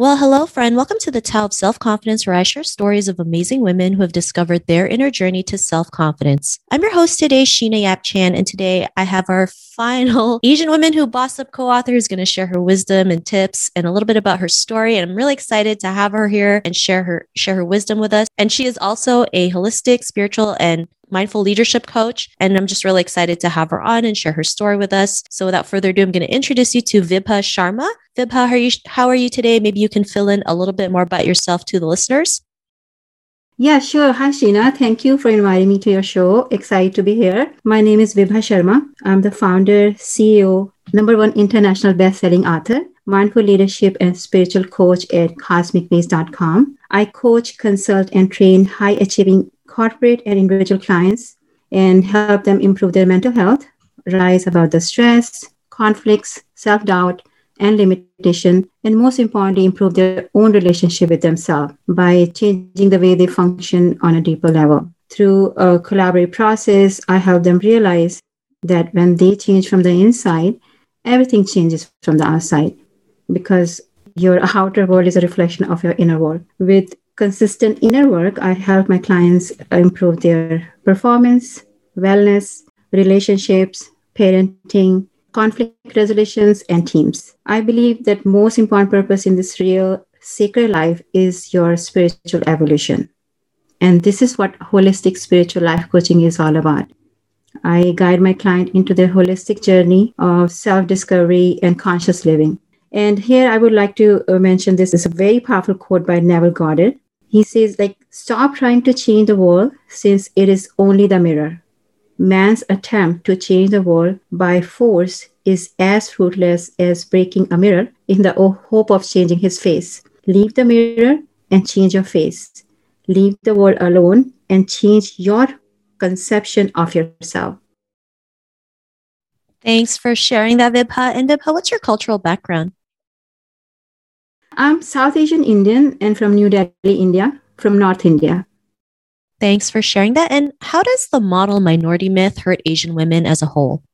Well, hello, friend. Welcome to the Tao of Self Confidence, where I share stories of amazing women who have discovered their inner journey to self confidence. I'm your host today, Sheena Yap Chan, and today I have our final Asian woman who boss up co author who's going to share her wisdom and tips and a little bit about her story. And I'm really excited to have her here and share her share her wisdom with us. And she is also a holistic, spiritual, and mindful leadership coach. And I'm just really excited to have her on and share her story with us. So without further ado, I'm going to introduce you to Vibha Sharma. Vibha, how are you, how are you today? Maybe you can fill in a little bit more about yourself to the listeners. Yeah, sure. Hi, Sheena. Thank you for inviting me to your show. Excited to be here. My name is Vibha Sharma. I'm the founder, CEO, number one international best-selling author, mindful leadership and spiritual coach at cosmicways.com. I coach, consult, and train high-achieving corporate and individual clients and help them improve their mental health, rise above the stress, conflicts, self doubt, and limitation, and most importantly, improve their own relationship with themselves by changing the way they function on a deeper level. Through a collaborative process, I help them realize that when they change from the inside, everything changes from the outside because your outer world is a reflection of your inner world. With consistent inner work, I help my clients improve their performance, wellness, relationships, parenting, conflict resolutions, and teams. I believe that most important purpose in this real sacred life is your spiritual evolution. And this is what holistic spiritual life coaching is all about. I guide my client into their holistic journey of self discovery and conscious living. And here I would like to uh, mention this is a very powerful quote by Neville Goddard he says like stop trying to change the world since it is only the mirror. Man's attempt to change the world by force is as fruitless as breaking a mirror in the hope of changing his face. Leave the mirror and change your face. Leave the world alone and change your conception of yourself. Thanks for sharing that vibha. And vibha what's your cultural background I'm South Asian Indian and from New Delhi, India, from North India. Thanks for sharing that. And how does the model minority myth hurt Asian women as a whole?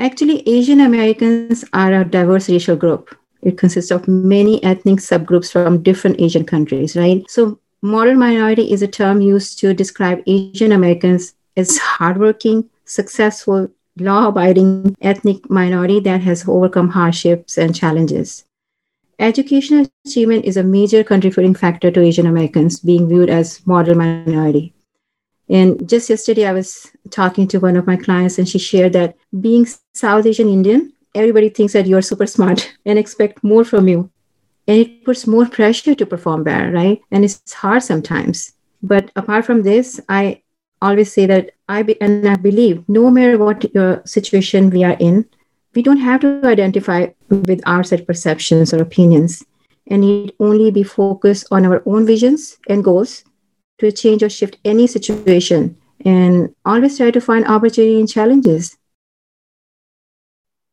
Actually, Asian Americans are a diverse racial group. It consists of many ethnic subgroups from different Asian countries, right? So, model minority is a term used to describe Asian Americans as hardworking, successful, law abiding ethnic minority that has overcome hardships and challenges. Educational achievement is a major contributing factor to Asian Americans being viewed as model minority. And just yesterday, I was talking to one of my clients, and she shared that being South Asian Indian, everybody thinks that you're super smart and expect more from you. And it puts more pressure to perform better, right? And it's hard sometimes. But apart from this, I always say that I be, and I believe no matter what your situation we are in, we don't have to identify with our set perceptions or opinions, and need only be focused on our own visions and goals to change or shift any situation, and always try to find opportunity in challenges.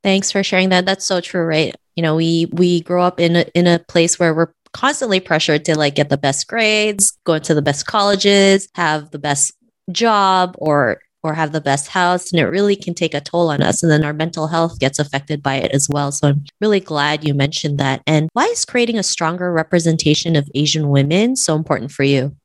Thanks for sharing that. That's so true, right? You know, we we grow up in a, in a place where we're constantly pressured to like get the best grades, go into the best colleges, have the best job or or have the best house and it really can take a toll on us and then our mental health gets affected by it as well. So i'm really glad you mentioned that. And why is creating a stronger representation of asian women so important for you?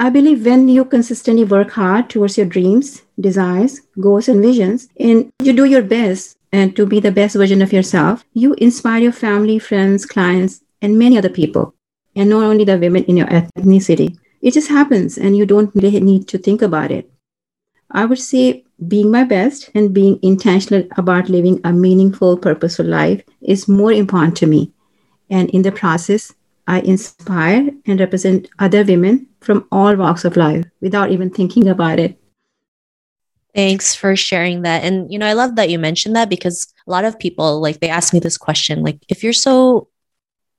I believe when you consistently work hard towards your dreams, desires, goals, and visions, and you do your best and to be the best version of yourself, you inspire your family, friends, clients, and many other people, and not only the women in your ethnicity it just happens and you don't really need to think about it. I would say being my best and being intentional about living a meaningful, purposeful life is more important to me. And in the process, I inspire and represent other women from all walks of life without even thinking about it. Thanks for sharing that. And, you know, I love that you mentioned that because a lot of people, like, they ask me this question like, if you're so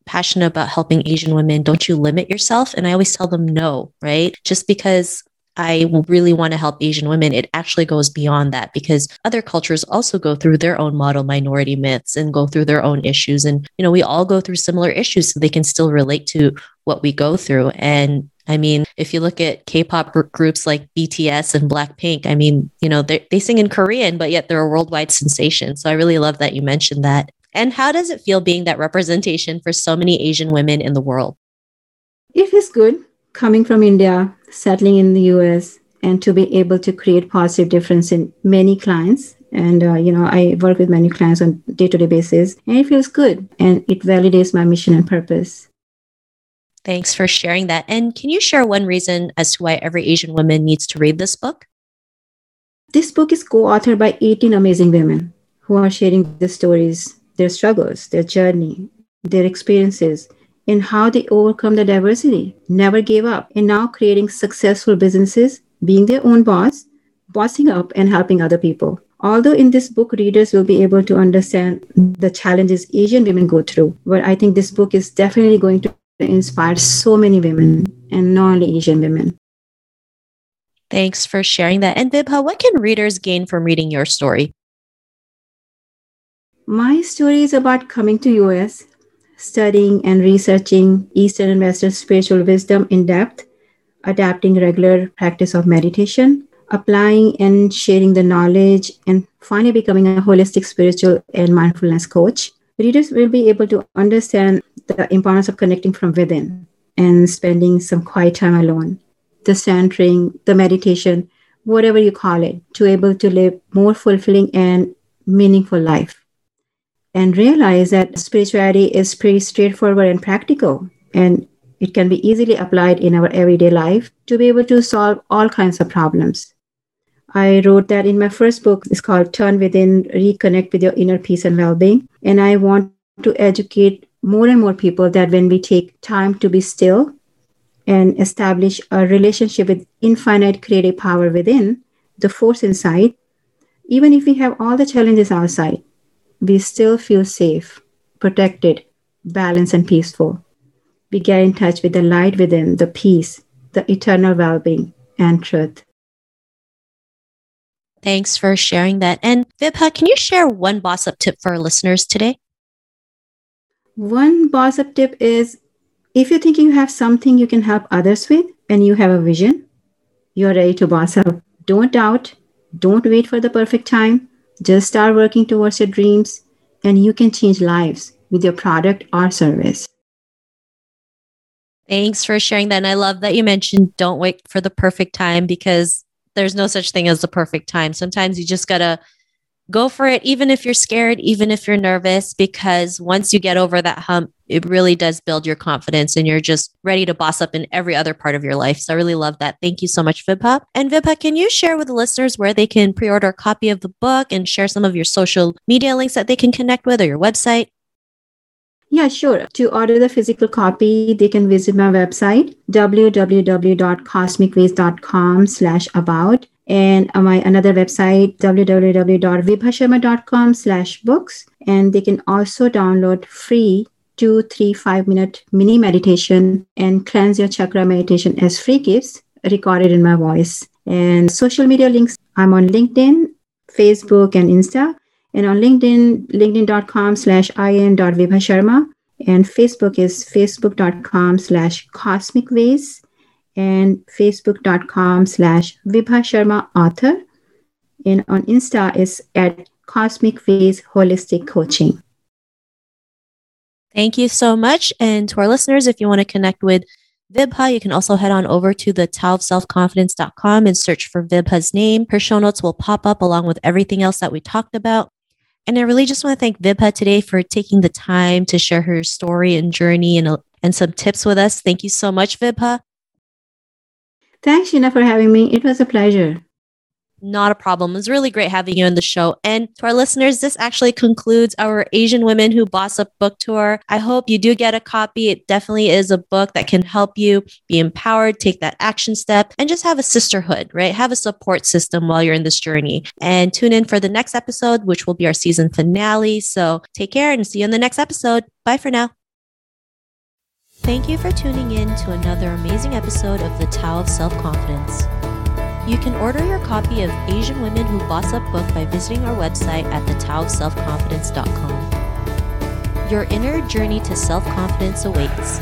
passionate about helping Asian women, don't you limit yourself? And I always tell them no, right? Just because I really want to help Asian women, it actually goes beyond that because other cultures also go through their own model minority myths and go through their own issues. And, you know, we all go through similar issues so they can still relate to what we go through. And I mean, if you look at K-pop groups like BTS and Blackpink, I mean, you know, they sing in Korean, but yet they're a worldwide sensation. So I really love that you mentioned that. And how does it feel being that representation for so many Asian women in the world? It is good coming from India, settling in the US, and to be able to create positive difference in many clients. And, uh, you know, I work with many clients on day-to-day basis and it feels good and it validates my mission and purpose. Thanks for sharing that. And can you share one reason as to why every Asian woman needs to read this book? This book is co-authored by 18 amazing women who are sharing their stories, their struggles, their journey, their experiences, and how they overcome the diversity, never gave up, and now creating successful businesses, being their own boss, bossing up, and helping other people. Although in this book, readers will be able to understand the challenges Asian women go through, but I think this book is definitely going to inspire so many women and not only Asian women. Thanks for sharing that. And Vibha, what can readers gain from reading your story? My story is about coming to US studying and researching Eastern and Western spiritual wisdom in depth, adapting regular practice of meditation, applying and sharing the knowledge, and finally becoming a holistic spiritual and mindfulness coach. Readers will be able to understand the importance of connecting from within and spending some quiet time alone, the centering, the meditation, whatever you call it, to able to live more fulfilling and meaningful life and realize that spirituality is pretty straightforward and practical and it can be easily applied in our everyday life to be able to solve all kinds of problems. I wrote that in my first book. It's called Turn Within, Reconnect with Your Inner Peace and Well-Being. And I want to educate more and more people that when we take time to be still and establish a relationship with infinite creative power within, the force inside, even if we have all the challenges outside, we still feel safe, protected, balanced, and peaceful. We get in touch with the light within, the peace, the eternal well being, and truth. Thanks for sharing that. And Vibha, can you share one boss up tip for our listeners today? One boss up tip is if you think you have something you can help others with and you have a vision, you're ready to boss up. Don't doubt, don't wait for the perfect time. Just start working towards your dreams, and you can change lives with your product or service. Thanks for sharing that. And I love that you mentioned don't wait for the perfect time because there's no such thing as the perfect time. Sometimes you just got to go for it, even if you're scared, even if you're nervous, because once you get over that hump, it really does build your confidence and you're just ready to boss up in every other part of your life. So I really love that. Thank you so much, Vibha. And Vibha, can you share with the listeners where they can pre order a copy of the book and share some of your social media links that they can connect with or your website? Yeah, sure. To order the physical copy, they can visit my website, www.cosmicways.com slash about and my another website www.vibhasharma.com slash books. And they can also download free two three five minute mini meditation and cleanse your chakra meditation as free gifts recorded in my voice. And social media links i'm on linkedin facebook and insta. And on linkedin linkedin.com slash im.vibhasharma and facebook is facebook.com slash cosmic ways and facebook.com slash Vibha Sharma author. And on Insta is at Cosmic Ways Holistic Coaching. Thank you so much. And to our listeners, if you want to connect with Vibha, you can also head on over to the taoofselfconfidence.com and search for Vibha's name. Her show notes will pop up along with everything else that we talked about. And I really just want to thank Vibha today for taking the time to share her story and journey and, uh, and some tips with us. Thank you so much, Vibha. Thanks, Sheena, for having me. It was a pleasure. Not a problem. It was really great having you on the show. And to our listeners, this actually concludes our Asian Women Who Boss Up book tour. I hope you do get a copy. It definitely is a book that can help you be empowered, take that action step, and just have a sisterhood, right? Have a support system while you're in this journey. And tune in for the next episode, which will be our season finale. So take care and see you in the next episode. Bye for now. Thank you for tuning in to another amazing episode of The Tao of Self Confidence. You can order your copy of Asian Women Who Boss Up book by visiting our website at thetaoofselfconfidence.com. Your inner journey to self confidence awaits.